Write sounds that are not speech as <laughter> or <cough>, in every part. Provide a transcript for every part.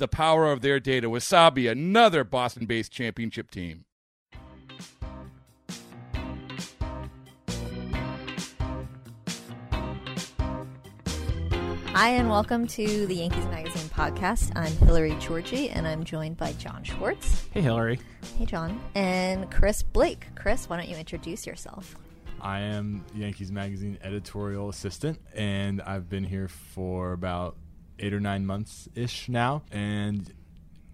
the power of their data. Wasabi, another Boston based championship team. Hi, and welcome to the Yankees Magazine podcast. I'm Hillary Georgie, and I'm joined by John Schwartz. Hey, Hillary. Hey, John. And Chris Blake. Chris, why don't you introduce yourself? I am Yankees Magazine editorial assistant, and I've been here for about eight or nine months ish now. And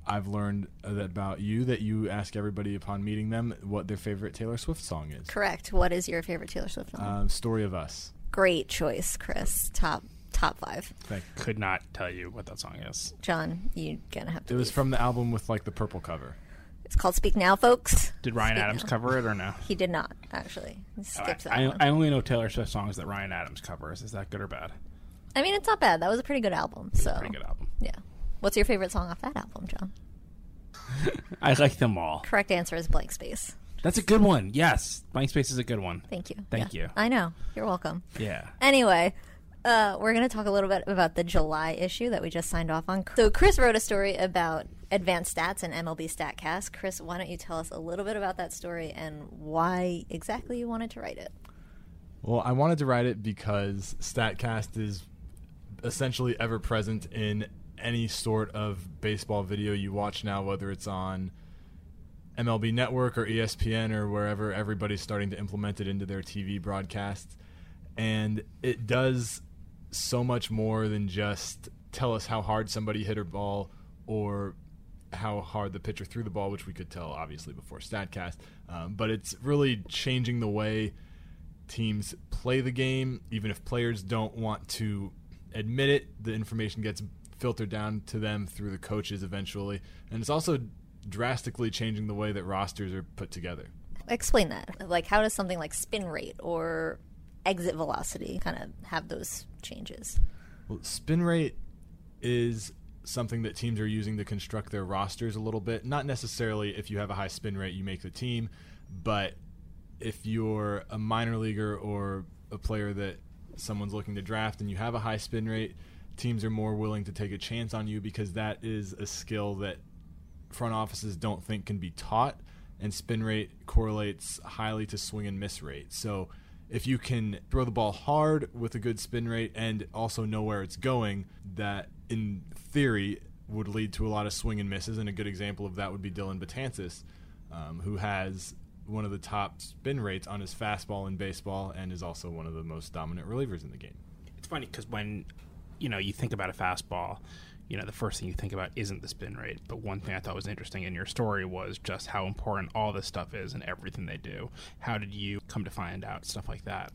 I've learned about you that you ask everybody upon meeting them what their favorite Taylor Swift song is. Correct. What is your favorite Taylor Swift song? Um, Story of Us. Great choice, Chris. Top top five. I Could not tell you what that song is. John, you're gonna have to. It was leave. from the album with like the purple cover. It's called Speak Now, folks. Did Ryan Speak Adams now. cover it or no? He did not actually. He skipped that I, one. I only know Taylor Swift songs that Ryan Adams covers. Is that good or bad? I mean, it's not bad. That was a pretty good album. So Pretty good album. yeah. What's your favorite song off that album, John? <laughs> I like them all. Correct answer is Blank Space. That's a good one. Yes, Blank Space is a good one. Thank you. Thank Yeah. you. I know. You're welcome. Yeah. Anyway, uh, we're going to talk a little bit about the July issue that we just signed off on. So, Chris wrote a story about advanced stats and MLB StatCast. Chris, why don't you tell us a little bit about that story and why exactly you wanted to write it? Well, I wanted to write it because StatCast is essentially ever present in any sort of baseball video you watch now, whether it's on MLB Network or ESPN or wherever everybody's starting to implement it into their TV broadcasts. And it does so much more than just tell us how hard somebody hit a ball or how hard the pitcher threw the ball, which we could tell obviously before StatCast. Um, but it's really changing the way teams play the game. Even if players don't want to admit it, the information gets filtered down to them through the coaches eventually. And it's also drastically changing the way that rosters are put together. Explain that. Like, how does something like spin rate or exit velocity kind of have those changes? Well, spin rate is something that teams are using to construct their rosters a little bit. Not necessarily if you have a high spin rate, you make the team, but if you're a minor leaguer or a player that someone's looking to draft and you have a high spin rate, teams are more willing to take a chance on you because that is a skill that front offices don't think can be taught, and spin rate correlates highly to swing and miss rate. So if you can throw the ball hard with a good spin rate and also know where it's going, that in theory would lead to a lot of swing and misses. And a good example of that would be Dellin Betances, um, who has one of the top spin rates on his fastball in baseball and is also one of the most dominant relievers in the game. It's funny because when you know you think about a fastball, you know the first thing you think about isn't the spin rate. But one thing I thought was interesting in your story was just how important all this stuff is and everything they do. How did you come to find out stuff like that?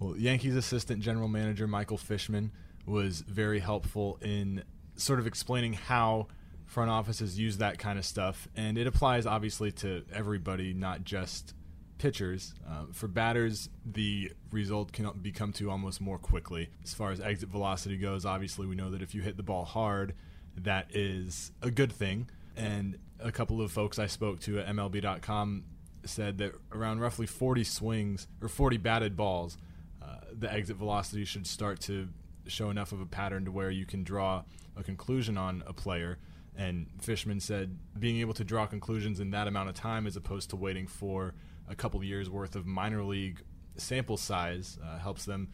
Well, Yankees assistant general manager Michael Fishman was very helpful in sort of explaining how front offices use that kind of stuff, and it applies obviously to everybody, not just pitchers. Uh, for batters, the result can become to almost more quickly. As far as exit velocity goes, obviously we know that if you hit the ball hard, that is a good thing. And a couple of folks I spoke to at MLB.com said that around roughly 40 swings or 40 batted balls, uh, the exit velocity should start to show enough of a pattern to where you can draw a conclusion on a player. And Fishman said being able to draw conclusions in that amount of time as opposed to waiting for a couple years worth of minor league sample size uh, helps them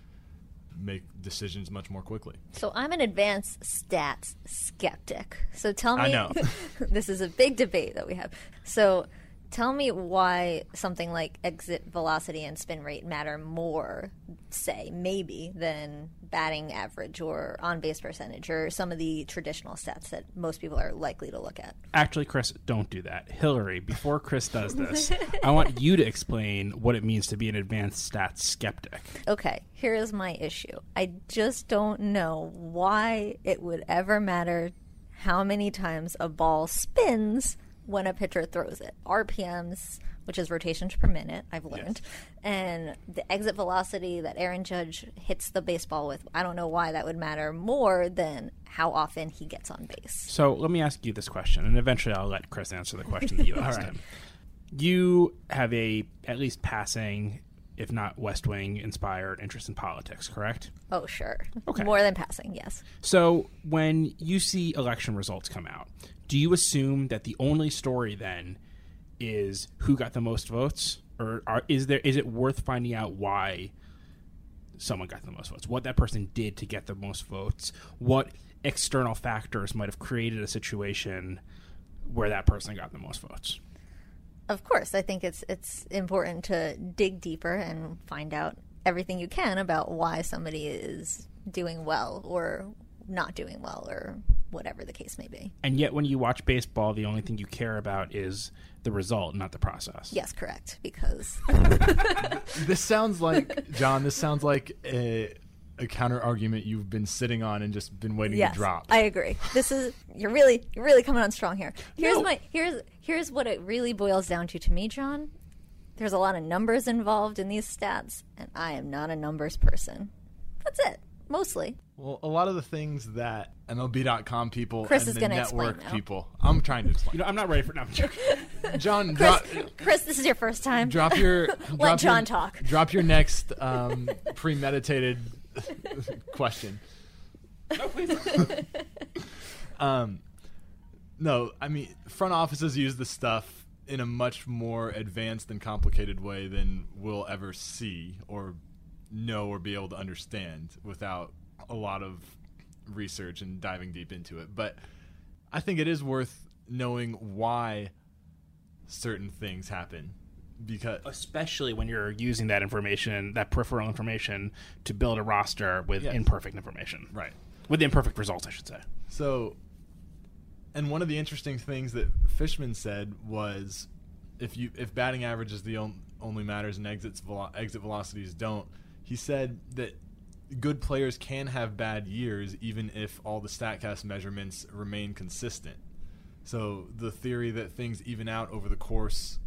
make decisions much more quickly. So I'm an advanced stats skeptic. So tell me, I know. <laughs> this is a big debate that we have. So tell me why something like exit velocity and spin rate matter more, say maybe, than batting average or on base percentage or some of the traditional stats that most people are likely to look at. Actually, Chris, don't do that. Hillary, before Chris does <laughs> this, I want you to explain what it means to be an advanced stats skeptic. Okay, here is my issue. I just don't know why it would ever matter how many times a ball spins when a pitcher throws it. RPMs, which is rotations per minute, I've learned, and the exit velocity that Aaron Judge hits the baseball with. I don't know why that would matter more than how often he gets on base. So let me ask you this question, and eventually I'll let Chris answer the question that you <laughs> asked him. You have a at least passing, if not West Wing inspired interest in politics, correct? Oh, sure. Okay. More than passing, yes. So when you see election results come out, do you assume that the only story then is who got the most votes, or are, is there is it worth finding out why someone got the most votes, what that person did to get the most votes, what external factors might have created a situation where that person got the most votes? Of course, I think it's it's important to dig deeper and find out everything you can about why somebody is doing well or not doing well or whatever the case may be. And yet, when you watch baseball, the only thing you care about is the result, not the process. Yes, correct. Because <laughs> This sounds like John. This sounds like a, a counter argument you've been sitting on and just been waiting yes, to drop. I agree. This is you're really you're really coming on strong here. Here's No. my here's here's what it really boils down to to me, John. There's a lot of numbers involved in these stats, and I am not a numbers person. That's it, mostly. well, a lot of the things that MLB.com people Chris and is the gonna explain network now. people. I'm trying to explain. You know, I'm not ready for. No, I'm joking. <laughs> John, Chris, drop, Chris, this is your first time. drop your <laughs> Let drop John your, talk. Drop your next um, premeditated <laughs> question. no, please. Um, no, I mean front offices use this stuff in a much more advanced and complicated way than we'll ever see or know or be able to understand without a lot of research and diving deep into it. But I think it is worth knowing why certain things happen because especially when you're using that information, that peripheral information, to build a roster with Yes. imperfect information, right. with imperfect results, I should say. So, and one of the interesting things that Fishman said was, if you if batting average is the on, only matters and exits velo- exit velocities don't, he said that good players can have bad years even if all the Statcast measurements remain consistent. So the theory that things even out over the course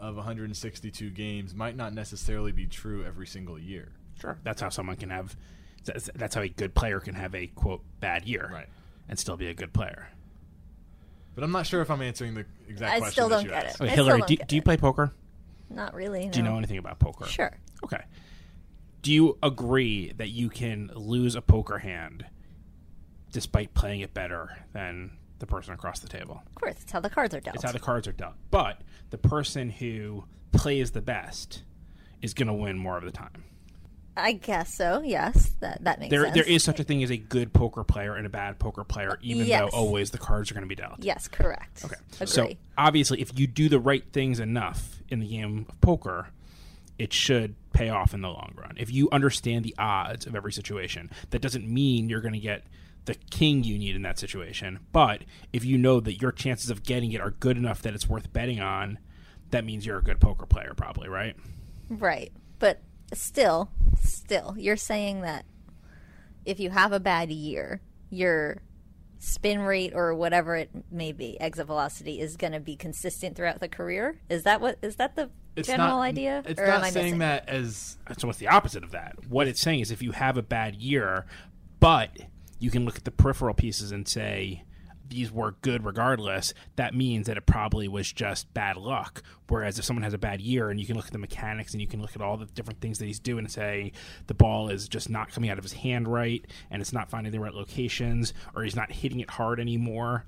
of 162 games might not necessarily be true every single year. Sure, that's how someone can have. That's, that's how a good player can have a quote bad year, Right. and still be a good player. But I'm not sure if I'm answering the exact question. I question still that don't you get asked. it. Okay, I Hillary, still do, don't do you play poker? Not really. Do you know anything about poker? Sure. Okay. Do you agree that you can lose a poker hand despite playing it better than the person across the table? Of course, it's how the cards are dealt. It's how the cards are dealt. But the person who plays the best is going to win more of the time. I guess so. Yes, that that makes There, sense. there is such a thing as a good poker player and a bad poker player, even Yes. though always the cards are going to be dealt. Yes, correct. Okay. Agree. So obviously, if you do the right things enough in the game of poker, it should pay off in the long run. If you understand the odds of every situation, that doesn't mean you're going to get the king you need in that situation. But if you know that your chances of getting it are good enough that it's worth betting on, that means you're a good poker player, probably, right? Right. But still, still, you're saying that if you have a bad year, your spin rate or whatever it may be, exit velocity is going to be consistent throughout the career. Is that what is that the It's general not, idea? It's or not saying that as So what's the opposite of that? What it's saying is if you have a bad year, but you can look at the peripheral pieces and say these were good regardless, that means that it probably was just bad luck. Whereas if someone has a bad year and you can look at the mechanics and you can look at all the different things that he's doing and say the ball is just not coming out of his hand right and it's not finding the right locations or he's not hitting it hard anymore,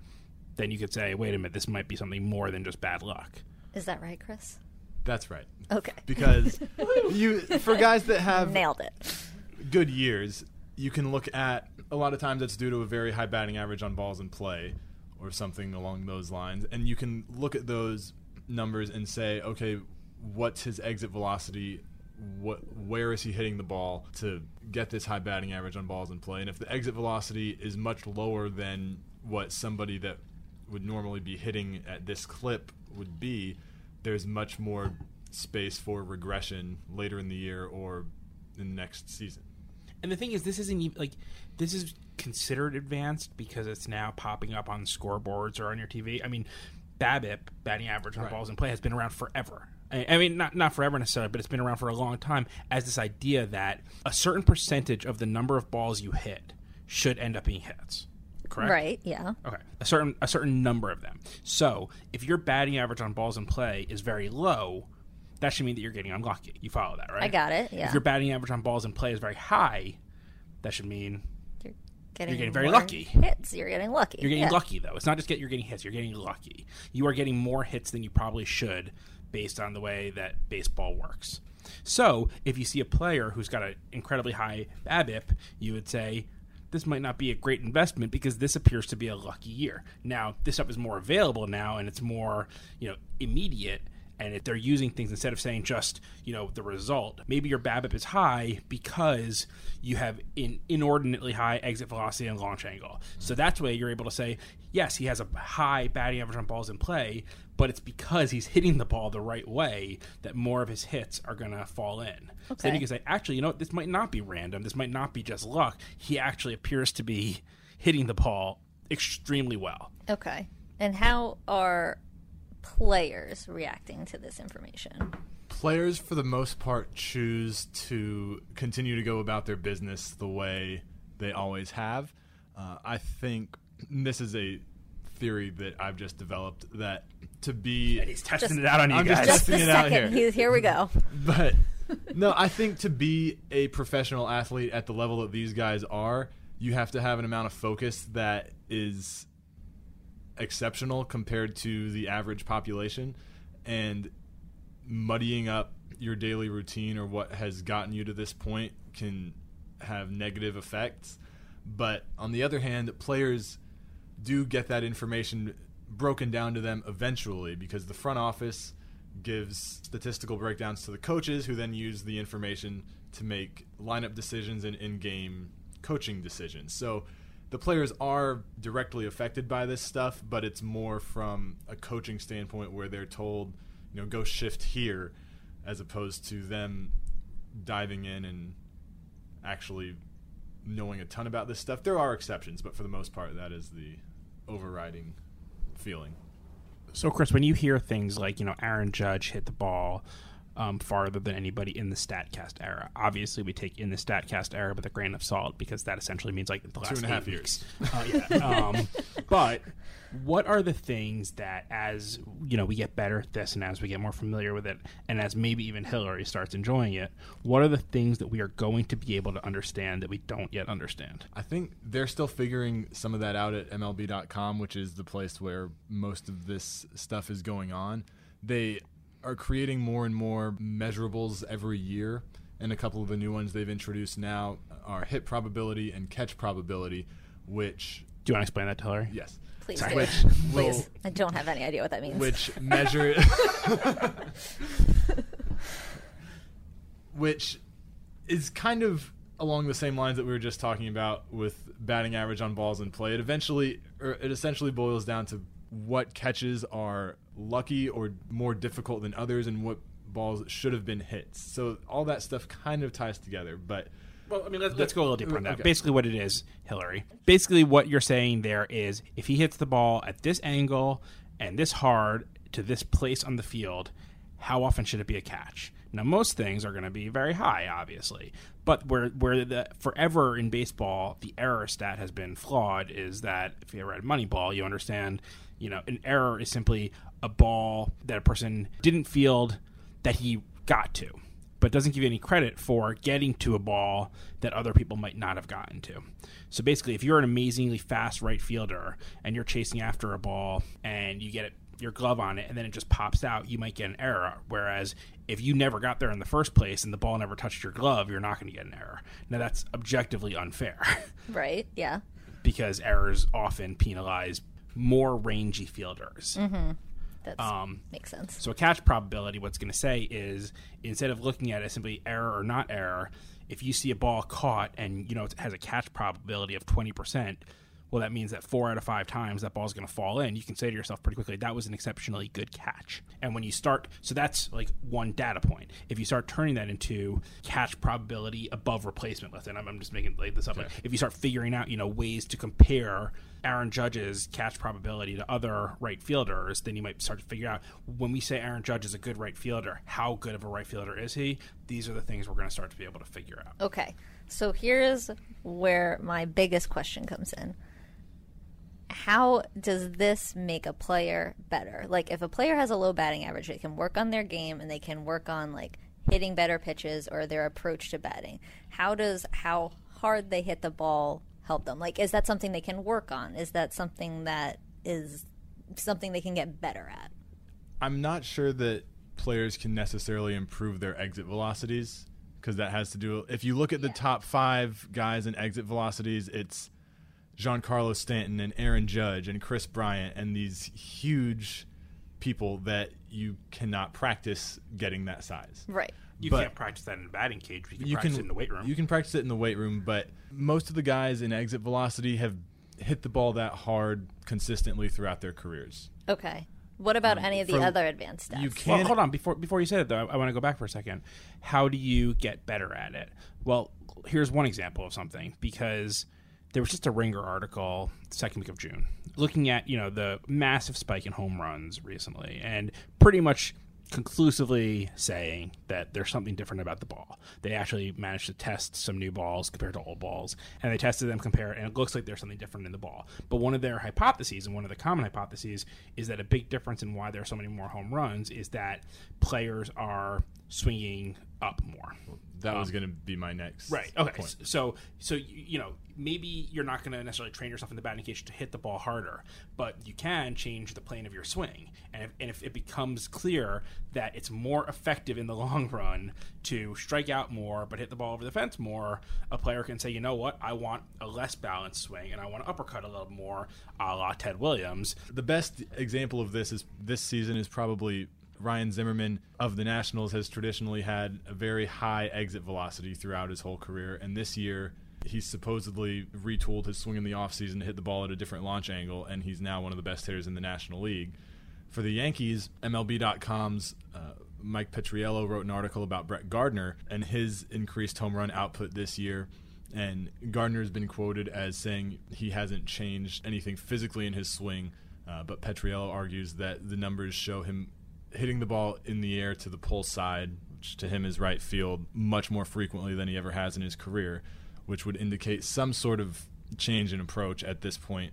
then you could say, wait a minute, this might be something more than just bad luck. Is that right, Chris? That's right. Okay. <laughs> Because <laughs> you for guys that have Nailed it. good years, you can look at a lot of times that's due to a very high batting average on balls in play or something along those lines. And you can look at those numbers and say, okay, what's his exit velocity? What, where is he hitting the ball to get this high batting average on balls in play? And if the exit velocity is much lower than what somebody that would normally be hitting at this clip would be, there's much more space for regression later in the year or in the next season. And the thing is, this isn't even like this is considered advanced because it's now popping up on scoreboards or on your TV. I mean, BABIP, batting average on Right. balls in play, has been around forever. I I mean, not not forever necessarily, but it's been around for a long time. As this idea that a certain percentage of the number of balls you hit should end up being hits. Correct. Right. Yeah. Okay, a certain a certain number of them. So if your batting average on balls in play is very low, that should mean that you're getting unlucky. You follow that, right? I got it. Yeah. If your batting average on balls in play is very high, that should mean You're getting, getting very lucky. Hits. You're getting lucky. you're getting Yeah. lucky. Though it's not just get you're getting hits; you're getting lucky. You are getting more hits than you probably should, based on the way that baseball works. So if you see a player who's got an incredibly high BABIP, you would say. This might not be a great investment because this appears to be a lucky year. Now, this stuff is more available now, and it's more, you know, immediate and if they're using things instead of saying just you know the result maybe your babip is high because you have an inordinately high exit velocity and launch angle so that's why you're able to say yes he has a high batting average on balls in play but it's because he's hitting the ball the right way that more of his hits are going to fall in so then you can say actually you know what this might not be random this might not be just luck he actually appears to be hitting the ball extremely well Okay. And how are players reacting to this information? Players, for the most part, choose to continue to go about their business the way they always have. Uh, I think this is a theory that I've just developed that to be he's testing Just- it out on you I'm just guys Just a testing it out second. here. He's, here we go. <laughs> but no, I think to be a professional athlete at the level that these guys are, you have to have an amount of focus that is exceptional compared to the average population and muddying up your daily routine or what has gotten you to this point can have negative effects but on the other hand players do get that information broken down to them eventually because the front office gives statistical breakdowns to the coaches who then use the information to make lineup decisions and in-game coaching decisions. So the players are directly affected by this stuff, but it's more from a coaching standpoint where they're told, you know, go shift here as opposed to them diving in and actually knowing a ton about this stuff. There are exceptions, but for the most part that is the overriding feeling. So, Chris, when you hear things like, you know, Aaron Judge hit the ball um, farther than anybody in the StatCast era, obviously we take in the StatCast era with a grain of salt because that essentially means like the last and a eight. Uh, yeah. <laughs> um, but what are the things that, as you know, we get better at this, and as we get more familiar with it, and as maybe even Hillary starts enjoying it, what are the things that we are going to be able to understand that we don't yet understand? I think they're still figuring some of that out at MLB.com, which is the place where most of this stuff is going on. They are creating more and more measurables every year, and a couple of the new ones they've introduced now are hit probability and catch probability, which Do you want to explain that to Hillary? yes, Please Sorry. do. which will Please. I don't have any idea what that means. which <laughs> measure <laughs> which is kind of along the same lines that we were just talking about with batting average on balls in play. It eventually, or it essentially boils down to what catches are lucky or more difficult than others, and what balls should have been hits. So all that stuff kind of ties together. But Well, I mean, let's, let's go a little deeper on that. Okay. Basically, what it is, Hillary. Basically, what you're saying there is if he hits the ball at this angle and this hard to this place on the field, how often should it be a catch? Now, most things are going to be very high, obviously, but where where the forever in baseball the error stat has been flawed is that if you ever read Moneyball, you understand, you know, an error is simply a ball that a person didn't field that he got to but doesn't give you any credit for getting to a ball that other people might not have gotten to. So basically, if you're an amazingly fast right fielder and you're chasing after a ball and you get it your glove on it and then it just pops out, you might get an error. Whereas if you never got there in the first place and the ball never touched your glove, you're not going to get an error. Now that's objectively unfair <laughs> Right? Yeah. because errors often penalize more rangy fielders. Mm-hmm. That Um, makes sense. So a catch probability, what's going to say is instead of looking at it simply error or not error, if you see a ball caught and you know it has a catch probability of twenty percent, well that means that four out of five times that ball's going to fall in. You can say to yourself pretty quickly that was an exceptionally good catch. And when you start, so that's like one data point. If you start turning that into catch probability above replacement, let's say, and I'm, I'm just making like this up. but If you start figuring out you know ways to compare Aaron Judge's catch probability to other right fielders, then you might start to figure out when we say Aaron Judge is a good right fielder, how good of a right fielder is he? These are the things we're going to start to be able to figure out. Okay. So here's where my biggest question comes in. How does this make a player better? Like if a player has a low batting average, they can work on their game and they can work on like hitting better pitches or their approach to batting. How does how hard they hit the ball help them? Like is that something they can work on? Is that something that is something they can get better at? I'm not sure that players can necessarily improve their exit velocities because that has to do. If you look at the top five guys in exit velocities, it's Giancarlo Stanton and Aaron Judge and Kris Bryant and these huge people that you cannot practice getting that size. Right. You But- can't practice that in a batting cage. but You can you practice can it in the weight room. You can practice it in the weight room, but most of the guys in exit velocity have hit the ball that hard consistently throughout their careers. Okay. What about any of the other advanced stats? You Well, can hold on before before you say that though. I, I want to go back for a second. How do you get better at it? Well, here's one example of something because there was just a Ringer article second week of June looking at you know the massive spike in home runs recently and pretty much conclusively saying that there's something different about the ball. They actually managed to test some new balls compared to old balls, and they tested them compare, and it looks like there's something different in the ball. But one of their hypotheses, and one of the common hypotheses, is that a big difference in why there are so many more home runs is that players are swinging up more. that was um, going to be my next Right. Okay. point. So, so you you know, maybe you're not going to necessarily train yourself in the batting cage to hit the ball harder, but you can change the plane of your swing. And if, and if it becomes clear that it's more effective in the <laughs> long run to strike out more but hit the ball over the fence more, a player can say, you know what, I want a less balanced swing and I want to uppercut a little more, a la Ted Williams. The best example of this is this season is probably Ryan Zimmerman of the Nationals has traditionally had a very high exit velocity throughout his whole career, and this year he's supposedly retooled his swing in the offseason to hit the ball at a different launch angle, and he's now one of the best hitters in the National League. For the Yankees, MLB.com's uh, Mike Petriello wrote an article about Brett Gardner and his increased home run output this year. And Gardner has been quoted as saying he hasn't changed anything physically in his swing, uh, but Petriello argues that the numbers show him hitting the ball in the air to the pull side, which to him is right field, much more frequently than he ever has in his career, which would indicate some sort of change in approach at this point,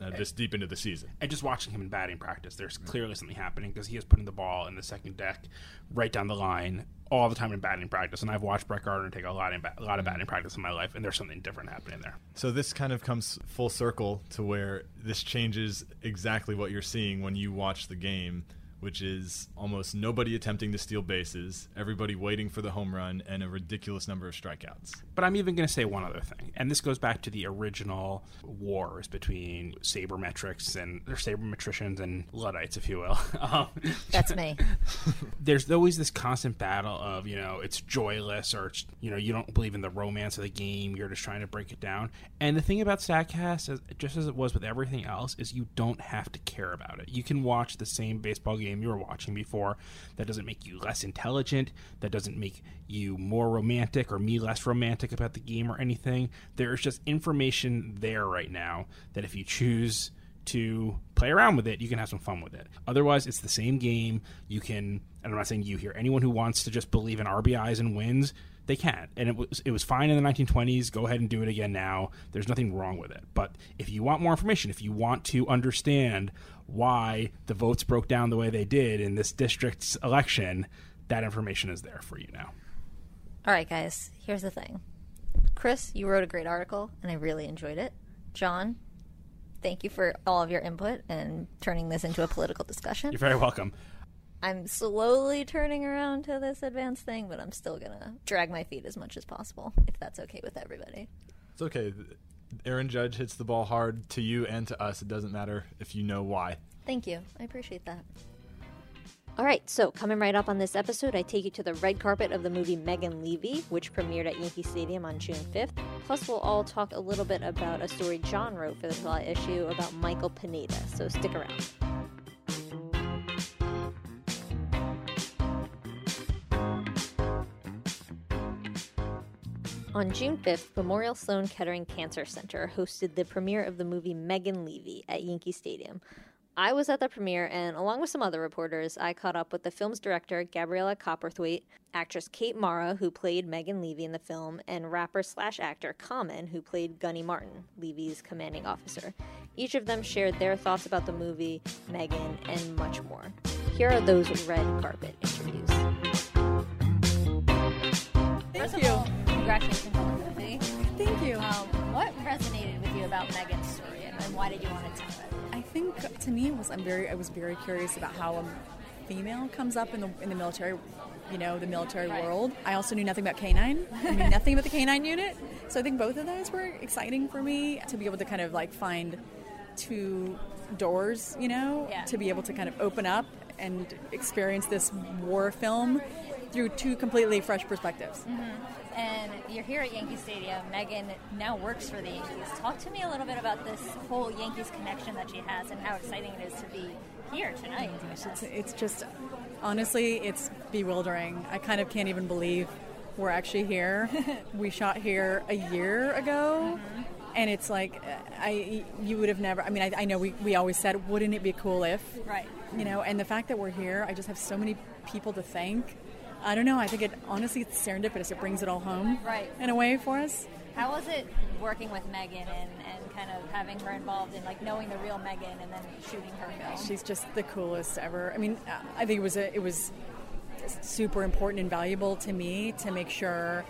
uh, this deep into the season. and just watching him in batting practice, there's clearly something happening because he is putting the ball in the second deck, right down the line, all the time in batting practice. And I've watched Brett Gardner take a lot in ba- a lot of batting practice in my life, and there's something different happening there. So this kind of comes full circle to where this changes exactly what you're seeing when you watch the game, which is almost nobody attempting to steal bases, everybody waiting for the home run, and a ridiculous number of strikeouts. But I'm even going to say one other thing, and this goes back to the original wars between sabermetrics and or sabermetricians and luddites, if you will. <laughs> um, That's me. <laughs> there's always this constant battle of you know it's joyless or it's you know you don't believe in the romance of the game you're just trying to break it down and the thing about statcast is, just as it was with everything else is you don't have to care about it you can watch the same baseball game you were watching before that doesn't make you less intelligent that doesn't make you more romantic or me less romantic about the game or anything there's just information there right now that if you choose to play around with it, you can have some fun with it. Otherwise, it's the same game. You can, and I'm not saying you here, anyone who wants to just believe in RBIs and wins, they can't, And it was it was fine in the 1920s. Go ahead and do it again now. There's nothing wrong with it. But if you want more information, if you want to understand why the votes broke down the way they did in this district's election, that information is there for you now. All right, guys, here's the thing. Chris, you wrote a great article, and I really enjoyed it. John, Thank you for all of your input and turning this into a political discussion. You're very welcome. I'm slowly turning around to this advanced thing, but I'm still gonna drag my feet as much as possible, if that's okay with everybody. It's okay. Aaron Judge hits the ball hard to you and to us. It doesn't matter if you know why. Thank you. I appreciate that. All right, so coming right up on this episode, I take you to the red carpet of the movie Megan Leavey, which premiered at Yankee Stadium on June 5th. Plus, we'll all talk a little bit about a story John wrote for the July issue about Michael Pineda, so stick around. On June 5th, Memorial Sloan Kettering Cancer Center hosted the premiere of the movie Megan Leavey at Yankee Stadium. I was at the premiere, and along with some other reporters, I caught up with the film's director, Gabriela Cowperthwaite, actress Kate Mara, who played Megan Leavey in the film, and rapper slash actor Common, who played Gunny Martin, Leavey's commanding officer. Each of them shared their thoughts about the movie, Megan, and much more. Here are those red carpet interviews. Thank you. Congratulations on the movie. Thank you. Um, what resonated with you about Megan's story, and, and why did you want to tell it? I think to me it was I'm very I was very curious about how a female comes up in the in the military, you know, the military Right. world. I also knew nothing about K9. I knew nothing about the K9 unit. So I think both of those were exciting for me to be able to kind of like find two doors, you know, Yeah. to be able to kind of open up and experience this war film through two completely fresh perspectives. And you're here at Yankee Stadium. Megan now works for the Yankees. Talk to me a little bit about this whole Yankees connection that she has, and how exciting it is to be here tonight. Oh it's, it's just, honestly, it's bewildering. I kind of can't even believe we're actually here. <laughs> we shot here a year ago. Mm-hmm. And it's like, I, you would have never, I mean, I, I know we, we always said, wouldn't it be cool if? Right. You know, and the fact that we're here, I just have so many people to thank. I don't know, I think it, honestly, it's serendipitous. It brings it all home. Right. In a way for us. How was it working with Megan and, and kind of having her involved in like knowing the real Megan and then shooting her film? She's just the coolest ever. I mean, I think it was a, it was super important and valuable to me to make sure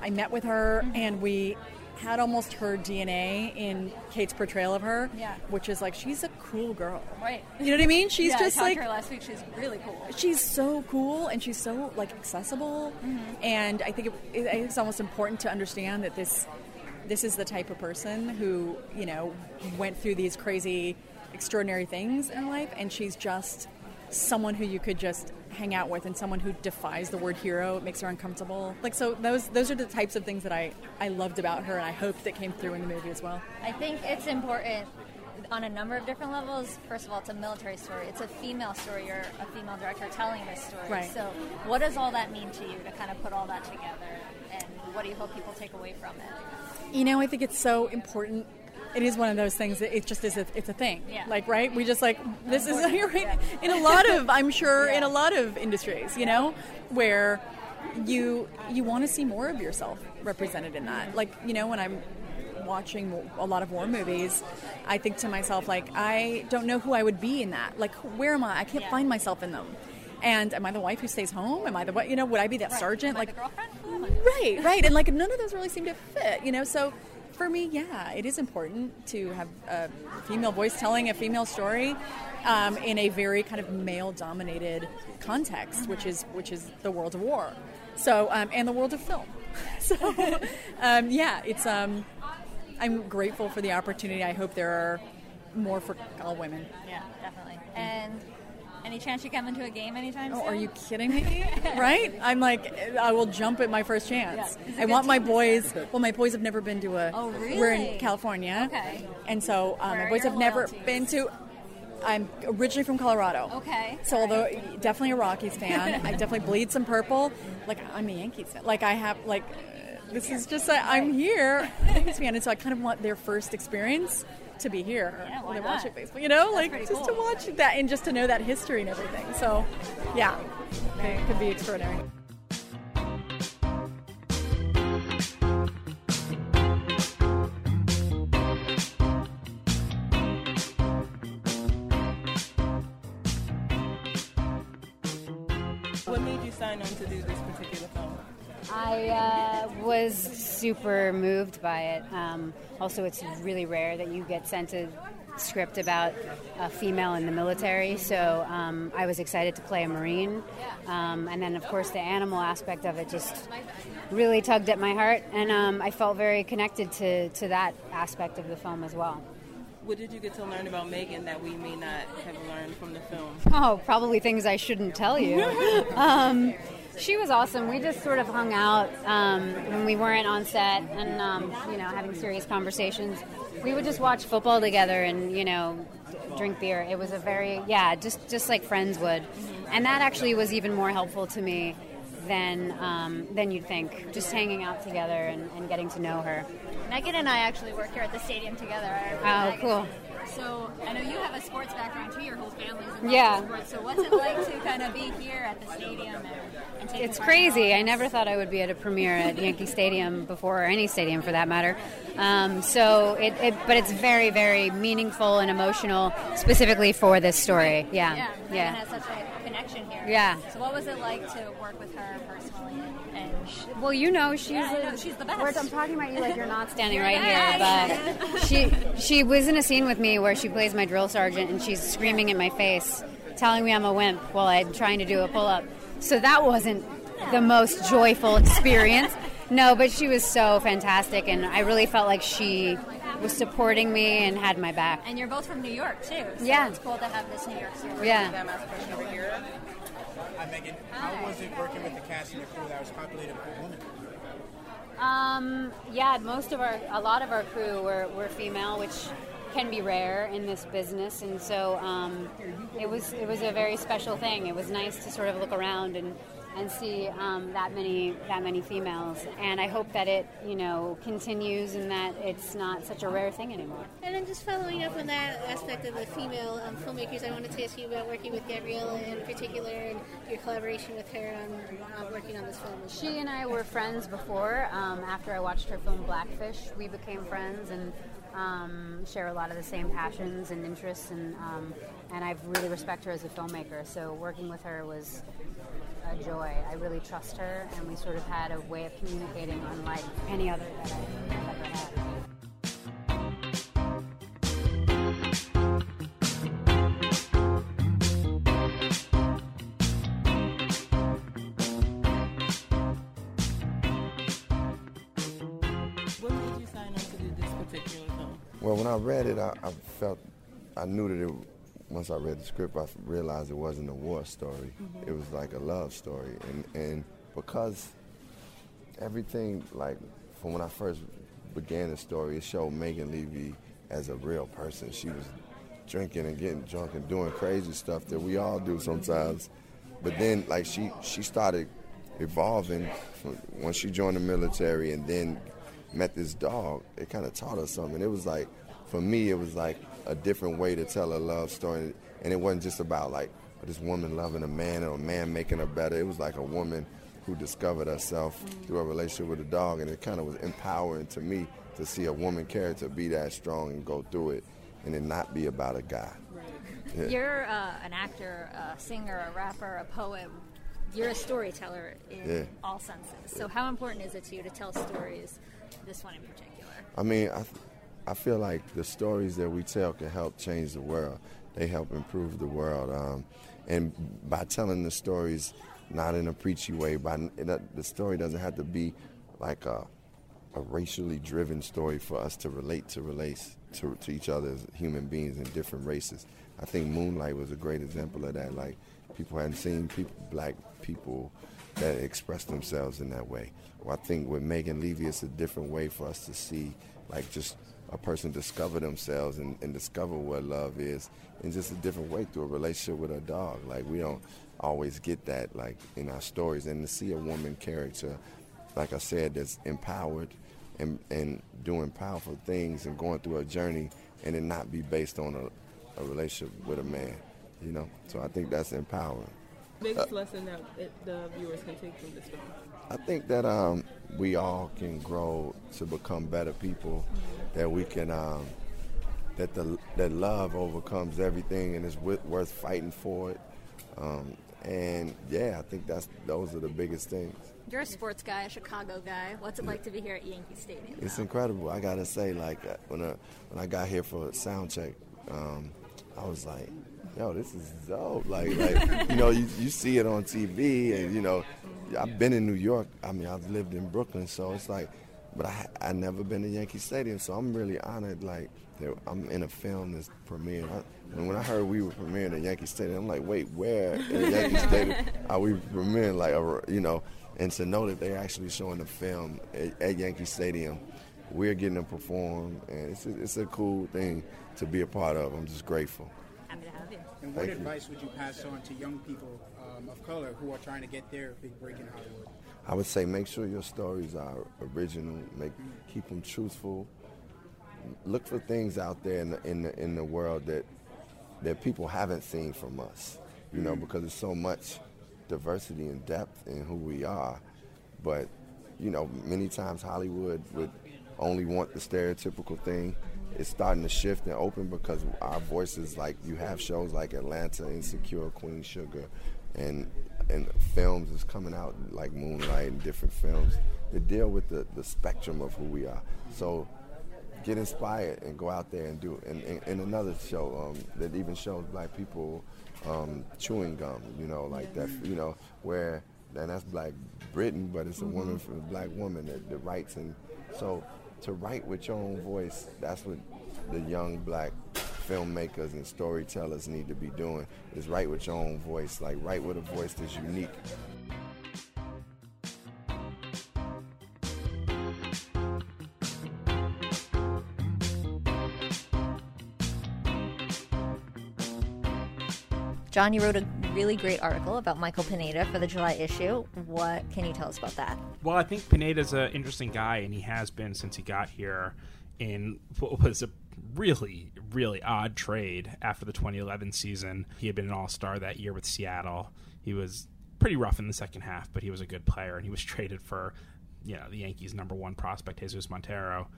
I met with her mm-hmm. and we had almost her DNA in Kate's portrayal of her, Yeah. which is like she's a cool girl. Right. You know what I mean? She's yeah, just I like her last week. She's really cool. she's so cool and she's so like accessible mm-hmm. and i think it, it, it's almost important to understand that this this is the type of person who you know went through these crazy extraordinary things in life and she's just someone who you could just hang out with and someone who defies the word hero it makes her uncomfortable like so those those are the types of things that i i loved about her and i hope that came through in the movie as well I think it's important on a number of different levels. First of all, it's a military story. It's a female story. You're a female director telling this story. Right. So, what does all that mean to you to kind of put all that together? And what do you hope people take away from it? You know, I think it's so important. It is one of those things that it just is. A, it's a thing. Yeah. Like right, we just like this is <laughs> right in a lot of. I'm sure in a lot of industries, you know, where you you want to see more of yourself represented in that. Like you know, when I'm watching a lot of war movies, I think to myself like I don't know who I would be in that. Like where am I? I can't Yeah. find myself in them. And am I the wife who stays home? Am I the what? You know, would I be that sergeant? Am I like girlfriend? Who am I? right right and like none of those really seem to fit you know so for me yeah it is important to have a female voice telling a female story um, in a very kind of male dominated context which is which is the world of war so um, and the world of film <laughs> so <laughs> um, yeah it's um, i'm grateful for the opportunity i hope there are more for all women Yeah, definitely. And any chance you come into a game anytime Oh, soon? are you kidding me? <laughs> right? I'm like, I will jump at my first chance. Yeah. I want my boys. Well, my boys have never been to a. Oh, really? We're in California. Okay. And so um, my boys have never been to. I'm originally from Colorado. Okay. So although definitely a Rockies fan, I definitely bleed some purple. Like I'm a Yankees fan. Like I have like. This is just that I'm here, Yankees fan, and so I kind of want their first experience to be here Yeah, why when they're not? watching baseball. You know, like just cool. to watch that and just to know that history and everything. So, yeah, it could be extraordinary. What made you sign on to do this particular film? I uh, was super moved by it. Um, also, it's really rare that you get sent a script about a female in the military, so um, I was excited to play a Marine. Um, and then, of course, the animal aspect of it just really tugged at my heart, and um, I felt very connected to, to that aspect of the film as well. What did you get to learn about Megan that we may not have learned from the film? Oh, probably things I shouldn't tell you. <laughs> she was awesome. We just sort of hung out um, when we weren't on set and, um, you know, having serious conversations. We would just watch football together and, you know, drink beer. It was a very, yeah, just, just like friends would. And that actually was even more helpful to me than, um, than you'd think, just hanging out together and, and getting to know her. Megan and I actually work here at the stadium together. Oh, cool. So I know you have a sports background too. Your whole family's involved Yeah. in sports. So what's it like to kind of be here at the stadium and, and It's part in all crazy. I never thought I would be at a premiere at Yankee Stadium before, or any stadium for that matter. Um, so, it, it, but it's very, very meaningful and emotional, specifically for this story. Yeah, Yeah, yeah. has such a connection here. Yeah. So what was it like to work with her personally? And Well, you know, she's Yeah, a- know, she's the best. I'm talking about you like you're not standing You're right here, but <laughs> she she was in a scene with me where she plays my drill sergeant and she's screaming in my face, telling me I'm a wimp while I'm trying to do a pull up. So that wasn't the most joyful experience. No, but she was so fantastic, and I really felt like she was supporting me and had my back. and you're both from New York too. So Yeah. it's cool to have this New York story. Yeah. Last question. Hi, Megan. How was it working with the cast and the crew that was populated with women? Um, yeah, most of our, a lot of our crew were, were female, which can be rare in this business, and so um, it was it was a very special thing. It was nice to sort of look around and and see um, that many that many females, and I hope that it you know continues and that it's not such a rare thing anymore. And then just following up on that aspect of the female um, filmmakers, I wanted to ask you about working with Gabriela in particular and your collaboration with her on uh, working on this film. Well. She and I were friends before. Um, after I watched her film Blackfish, we became friends and um, share a lot of the same passions and interests. And um, and I really respect her as a filmmaker. So working with her was a joy. I really trust her, and we sort of had a way of communicating unlike any other that I've ever had. What made you sign on to do this particular film? Well, when I read it, I, I felt, I knew that it, once I read the script, I realized it wasn't a war story. Mm-hmm. It was like a love story. And, and because everything, like, from when I first began the story, it showed Megan Leavey as a real person. She was drinking and getting drunk and doing crazy stuff that we all do sometimes. But then, like, she, she started evolving once she joined the military and then met this dog. It kind of taught her something. It was like, for me, it was like a different way to tell a love story. And it wasn't just about like this woman loving a man or a man making her better. It was like a woman who discovered herself through a relationship with a dog. And it kind of was empowering to me to see a woman character be that strong and go through it and it not be about a guy. Yeah. You're uh, an actor, a singer, a rapper, a poet. You're a storyteller in Yeah. all senses. So how important is it to you to tell stories, this one in particular? I mean, I, I feel like the stories that we tell can help change the world. They help improve the world. Um, and by telling the stories, not in a preachy way, by the story doesn't have to be like a, a racially driven story for us to relate to relates to, to each other as human beings in different races. I think Moonlight was a great example of that. Like people hadn't seen people, black people that express themselves in that way. Well, I think with Megan Leavey, it's a different way for us to see, like just a person discover themselves and, and discover what love is in just a different way through a relationship with a dog. Like we don't always get that like in our stories, and to see a woman character, like I said, that's empowered and and doing powerful things and going through a journey, and it not be based on a, a relationship with a man. You know, so I think that's empowering. Biggest lesson that it, the viewers can take from this film. I think that um, we all can grow to become better people. That we can, um, that the that love overcomes everything, and it's wi- worth fighting for it. Um, and yeah, I think that's those are the biggest things. You're a sports guy, a Chicago guy. What's it like to be here at Yankee Stadium? It's incredible. I gotta say, like uh, when I when I got here for sound check um, I was like, yo, this is dope. Like, like you know, you, you see it on TV, and you know, I've been in New York. I mean, I've lived in Brooklyn, so it's like, but I I never been to Yankee Stadium, so I'm really honored. Like, that I'm in a film that's premiering. I, and when I heard we were premiering at Yankee Stadium, I'm like, wait, where at Yankee <laughs> Stadium are we premiering? Like, a, you know, and to know that they're actually showing the film at, at Yankee Stadium, we're getting to perform, and it's a, it's a cool thing to be a part of. I'm just grateful. Happy to have you. And what Thank you. advice would you pass on to young people um, of color who are trying to get their big break in Hollywood? I would say make sure your stories are original. Make keep them truthful. Look for things out there in the, in the in the world that that people haven't seen from us. You know, because there's so much diversity and depth in who we are. But you know, many times Hollywood would only want the stereotypical thing. It's starting to shift and open because our voices, like you have shows like Atlanta, Insecure, Queen Sugar, and and films is coming out like Moonlight and different films that deal with the, the spectrum of who we are. So get inspired and go out there and do it. And, and, and another show um, that even shows black people um, chewing gum, you know, like that, you know, where, and that's Black Britain, but it's a woman, a black woman that, that writes. And so to write with your own voice, that's what the young black filmmakers and storytellers need to be doing is write with your own voice like write with a voice that's unique John, you wrote a really great article about Michael Pineda for the July issue. What can you tell us about that? Well, I think Pineda's an interesting guy, and he has been since he got here in what was a really, really odd trade after the 2011 season. He had been an all star that year with Seattle. He was pretty rough in the second half, but he was a good player, and he was <laughs> traded for, you know, the Yankees' number one prospect, Jesus Montero.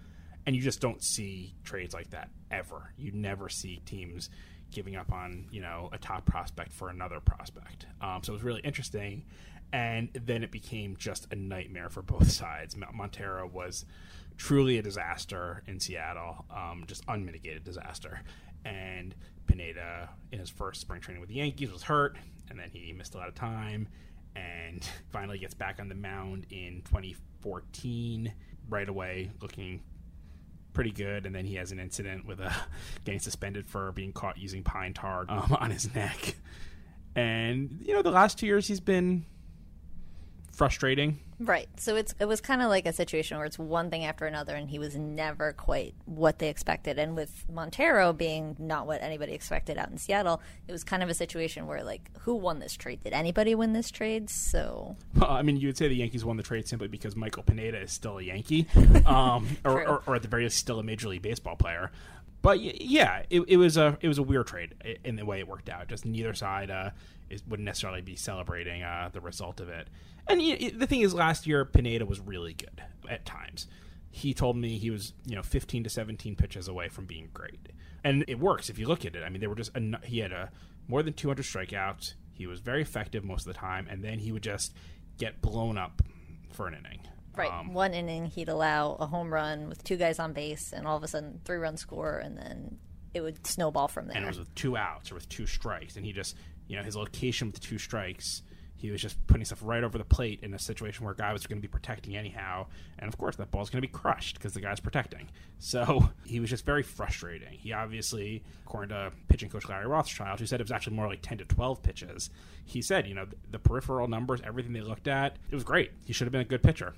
And you just don't see trades like that ever. You never see teams giving up on you know a top prospect for another prospect. Um, so it was really interesting, and then it became just a nightmare for both <laughs> sides. Mo- Montero was truly a disaster in Seattle, um, just unmitigated disaster, and Pineda in his first spring training with the Yankees was hurt, and then he missed a lot of time, and <laughs> finally gets back on the mound in 2014 right away, looking pretty good, and then he has an incident with a <laughs> getting suspended for being caught using pine tar um, <laughs> on his neck. And you know, the last two years he's been frustrating. Right. So it's it was kind of like a situation where it's one thing after another, and he was never quite what they expected. And with Montero being not what anybody expected out in Seattle, it was kind of a situation where like, who won this trade? Did anybody win this trade? So Well, I mean, you would say the Yankees won the trade simply because Michael Pineda is still a Yankee, <laughs> um, or, or, or at the very least, still a Major League Baseball player. But yeah, it, it was a it was a weird trade in the way it worked out. Just neither side uh, is, wouldn't necessarily be celebrating uh, the result of it. And the thing is, last year Pineda was really good at times. He told me he was you know 15 to 17 pitches away from being great, and it works if you look at it. I mean, they were just he had a more than 200 strikeouts. He was very effective most of the time, and then he would just get blown up for an inning. Right, Um, one inning he'd allow a home run with two guys on base, and all of a sudden three run score, and then it would snowball from there. and it was with two outs or with two strikes, and he just, you know, his location with the two strikes, he was just putting stuff right over the plate in a situation where a guy was going to be protecting anyhow, and of course that ball's going to be crushed because the guy's protecting. So <laughs> he was just very frustrating. He obviously, according to pitching coach Larry Rothschild, who said it was actually more like ten to twelve pitches, he said, you know, the, the peripheral numbers, everything they looked at, it was great. He should have been a good pitcher,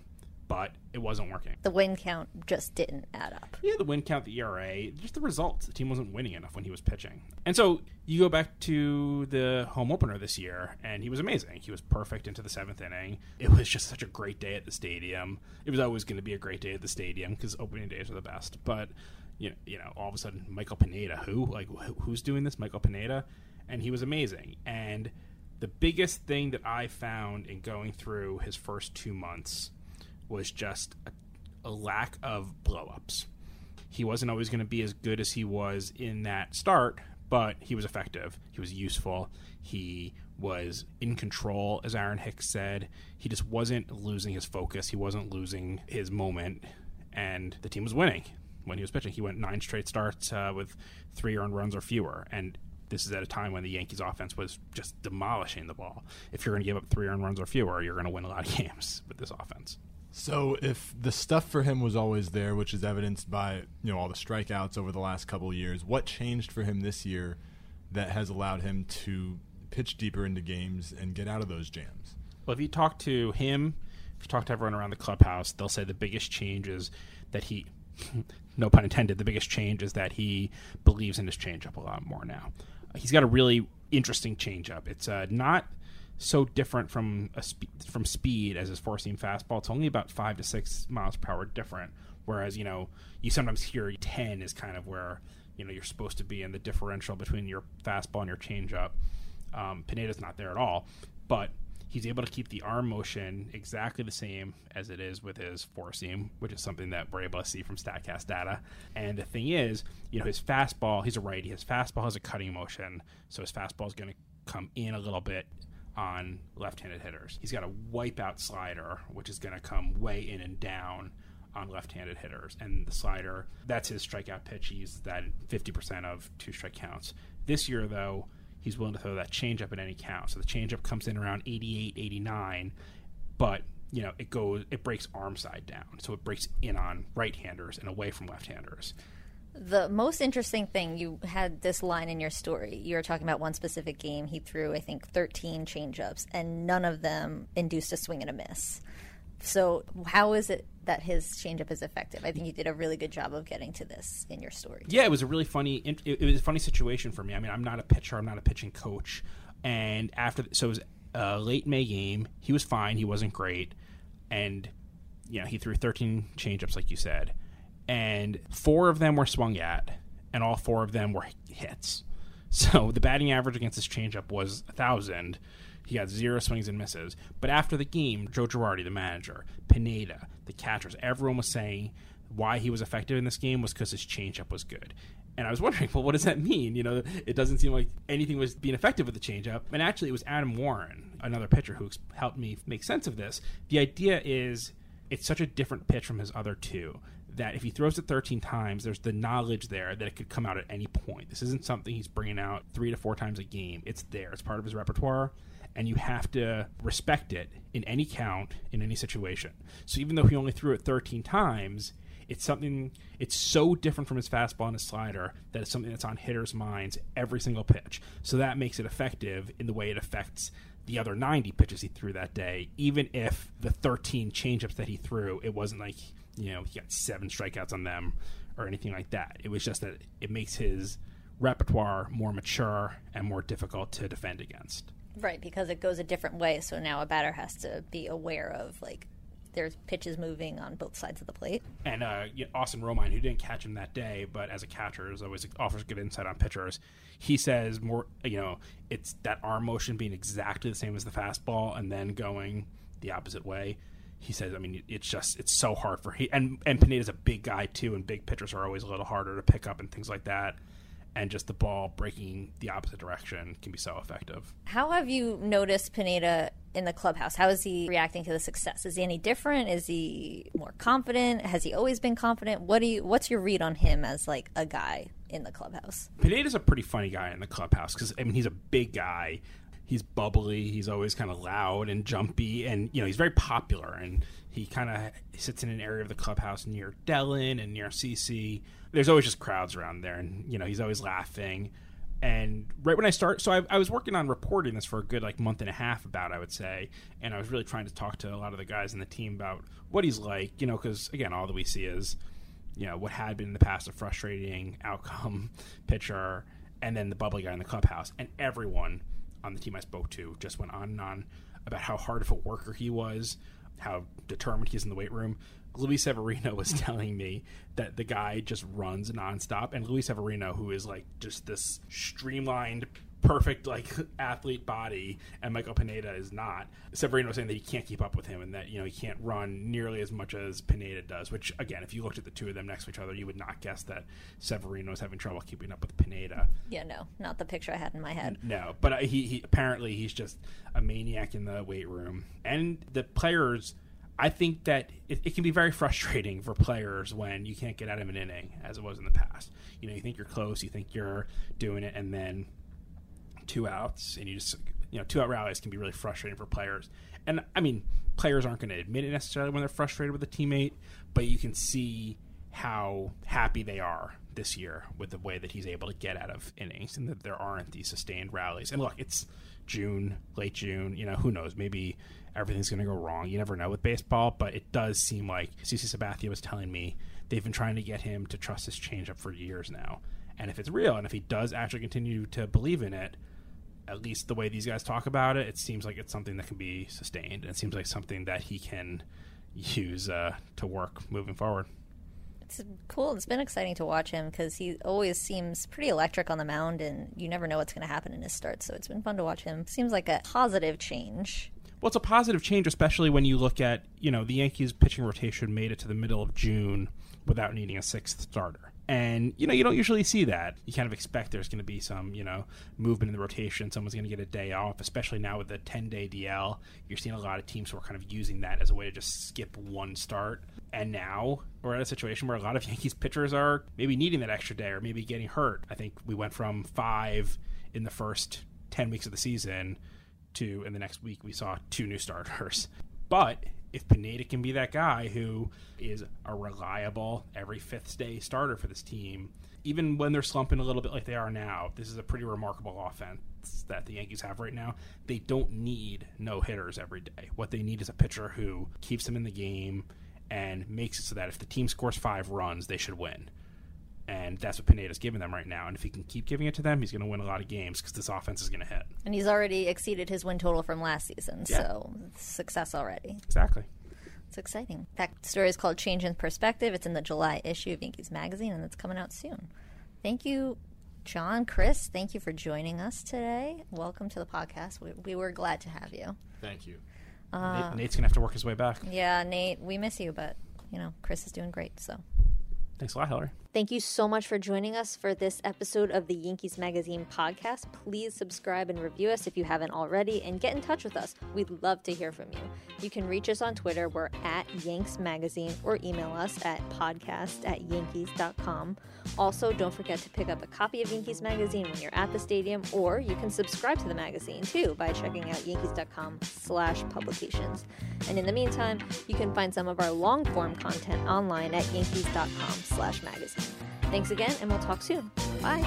but it wasn't working. the win count just didn't add up. Yeah, the win count, the ERA, just the results. The team wasn't winning enough when he was pitching. And so you go back to the home opener this year, and he was amazing. He was perfect into the seventh inning. It was just such a great day at the stadium. It was always going to be a great day at the stadium because opening days are the best. But you know, you know, all of a sudden, Michael Pineda, who like who's doing this? Michael Pineda, and he was amazing. And the biggest thing that I found in going through his first two months was just a, a lack of blowups. He wasn't always going to be as good as he was in that start, but he was effective. He was useful. He was in control, as Aaron Hicks said. He just wasn't losing his focus. He wasn't losing his moment, and the team was winning. when he was pitching. He went nine straight starts uh, with three earned runs or fewer, and this is at a time when the Yankees offense was just demolishing the ball. If you're going to give up three earned runs or fewer, you're going to win a lot of <laughs> games with this offense. So if the stuff for him was always there, which is evidenced by you know all the strikeouts over the last couple years, what changed for him this year that has allowed him to pitch deeper into games and get out of those jams? Well, if you talk to him, if you talk to everyone around the clubhouse, they'll say the biggest change is that he, <laughs> no pun intended, the biggest change is that he believes in his changeup a lot more now. He's got a really interesting changeup. It's uh, not so different from a spe- from speed as his four seam fastball. It's only about five to six miles per hour different. Whereas you know you sometimes hear ten is kind of where you know you're supposed to be in the differential between your fastball and your changeup. Um, Pineda's not there at all, but he's able to keep the arm motion exactly the same as it is with his four seam, which is something that we're able to see from Statcast data. And the thing is, you know, his fastball, he's a righty. His fastball has a cutting motion, so his fastball is going to come in a little bit on left-handed hitters. He's got a wipeout slider, which is going to come way in and down on left-handed hitters. And the slider, that's his strikeout pitch. He's that 50% of two strike counts. This year, though, he's willing to throw that changeup at any count. So the changeup comes in around 88, 89, but you know it goes, it breaks arm side down, so it breaks in on right-handers and away from left-handers. The most interesting thing you had this line in your story. You were talking about one specific game. He threw, I think, 13 changeups, and none of them induced a swing and a miss. So, how is it that his changeup is effective? I think you did a really good job of getting to this in your story. Yeah, it was a really funny. It, it was a funny situation for me. I mean, I'm not a pitcher. I'm not a pitching coach. And after, so it was a late May game. He was fine. He wasn't great, and you know he threw 13 changeups, like you said, and four of them were swung at, and all four of them were hits. <laughs> So the batting average against his changeup was a thousand. He got zero swings and misses. But after the game, Joe Girardi, the manager, Pineda, the catchers, everyone was saying why he was effective in this game was because his changeup was good. And I was <laughs> wondering, well, what does that mean? You know, it doesn't seem like anything was being effective with the changeup. And actually, it was Adam Warren, another pitcher, who helped me make sense of this. The idea is it's such a different pitch from his other two that if he throws it 13 times, there's the knowledge there that it could come out at any point. This isn't something he's bringing out three to four times a game. It's there. It's part of his repertoire and you have to respect it in any count in any situation. So even though he only threw it 13 times, it's something it's so different from his fastball and his slider that it's something that's on hitters' minds every single pitch. So that makes it effective in the way it affects the other 90 pitches he threw that day, even if the 13 changeups that he threw, it wasn't like, you know, he got seven strikeouts on them or anything like that. It was just that it makes his repertoire more mature and more difficult to defend against. Right, because it goes a different way. So now a batter has to be aware of like there's pitches moving on both sides of the plate. And uh, Austin Romine, who didn't catch him that day, but as a catcher, is always offers good insight on pitchers. He says more, you know, it's that arm motion being exactly the same as the fastball, and then going the opposite way. He says, I mean, it's just it's so hard for he and and Pineda's a big guy too, and big pitchers are always a little harder to pick up and things like that and just the ball breaking the opposite direction can be so effective. How have you noticed Pineda in the clubhouse? How is he reacting to the success? Is he any different? Is he more confident? Has he always been confident? What do you what's your read on him as like a guy in the clubhouse? Pineda's a pretty funny guy in the clubhouse cuz I mean he's a big guy. He's bubbly, he's always kind of loud and jumpy and you know, he's very popular and he kind of sits in an area of the clubhouse near Dellin and near CC. There's always just crowds around there, and you know he's always laughing. And right when I start, so I, I, was working on reporting this for a good like month and a half about, I would say, and I was really trying to talk to a lot of the guys in the team about what he's like, you know, because again, all that we see is, you know, what had been in the past a frustrating outcome <laughs> pitcher, and then the bubbly guy in the clubhouse, and everyone on the team I spoke to just went on and on about how hard of a worker he was, how determined he is in the weight room. Luis Severino <laughs> was telling me that the guy just runs nonstop, and Luis Severino, who is like just this streamlined, perfect like <laughs> athlete body, and Michael Pineda is not. Severino was saying that he can't keep up with him, and that you know he can't run nearly as much as Pineda does. Which again, if you looked at the two of them next to each other, you would not guess that Severino is having trouble keeping up with Pineda. Yeah, no, not the picture I had in my head. No, but uh, he, he apparently he's just a maniac in the weight room, and the players I think that it, it, can be very frustrating for players when you can't get out of an inning, as it was in the past. You know, you think you're close, you think you're doing it, and then two outs, and you just you know two out rallies can be really frustrating for players. And I mean, players aren't going to admit it necessarily when they're frustrated with a teammate, but you can see how happy they are this year with the way that he's able to get out of innings and that there aren't these sustained rallies. And look, it's June, late June, you know, who knows? Maybe everything's going to go wrong. You never know with baseball, but it does seem like CC Sabathia was telling me they've been trying to get him to trust his changeup for years now. And if it's real and if he does actually continue to believe in it, at least the way these guys talk about it, it seems like it's something that can be sustained. And it seems like something that he can use uh, to work moving forward it's cool. It's been exciting to watch him because he always seems pretty electric on the mound, and you never know what's going to happen in his start. So it's been fun to watch him. Seems like a positive change. Well, it's a positive change, especially when you look at you know the Yankees pitching rotation made it to the middle of June without needing a sixth starter. And you know you don't usually see that. You kind of expect there's going to be some you know movement in the rotation. Someone's going to get a day off, especially now with the 10 day DL. You're seeing a lot of teams who are kind of using that as a way to just skip one start. And now we're at a situation where a lot of <laughs> Yankees pitchers are maybe needing that extra day or maybe getting hurt. I think we went from five in the first 10 weeks of the season to in the next week we saw two new starters. But if Pineda can be that guy who is a reliable every fifth day starter for this team, even when they're slumping a little bit like they are now, this is a pretty remarkable offense that the Yankees have right now. They don't need no hitters every day. What they need is a pitcher who keeps them in the game and makes it so that if the team scores five runs, they should win and that's what Pineda's giving them right now. And if he can keep giving it to them, he's going to win a lot of games because this offense is going to hit. And he's already exceeded his win total from last season, yeah. so success already. Exactly. It's exciting. That story is called Change in Perspective. It's in the July issue of Yankees Magazine, and it's coming out soon. Thank you, John, Chris. Thank you for joining us today. Welcome to the podcast. We, we were glad to have you. Thank you. Uh, Nate, Nate's gonna have to work his way back. Yeah, Nate, we miss you, but you know, Chris is doing great. So, thanks a lot, Hillary. Thank you so much for joining us for this episode of the Yankees Magazine podcast. Please subscribe and review us if you haven't already and get in touch with us. We'd love to hear from you. You can reach us on Twitter. We're at Yanks Magazine or email us at podcast at yankees.com. Also, don't forget to pick up a copy of Yankees Magazine when you're at the stadium, or you can subscribe to the magazine too by checking out yankees.com slash publications. And in the meantime, you can find some of our long form content online at yankees.com slash magazine. Thanks again, and we'll talk soon. Bye.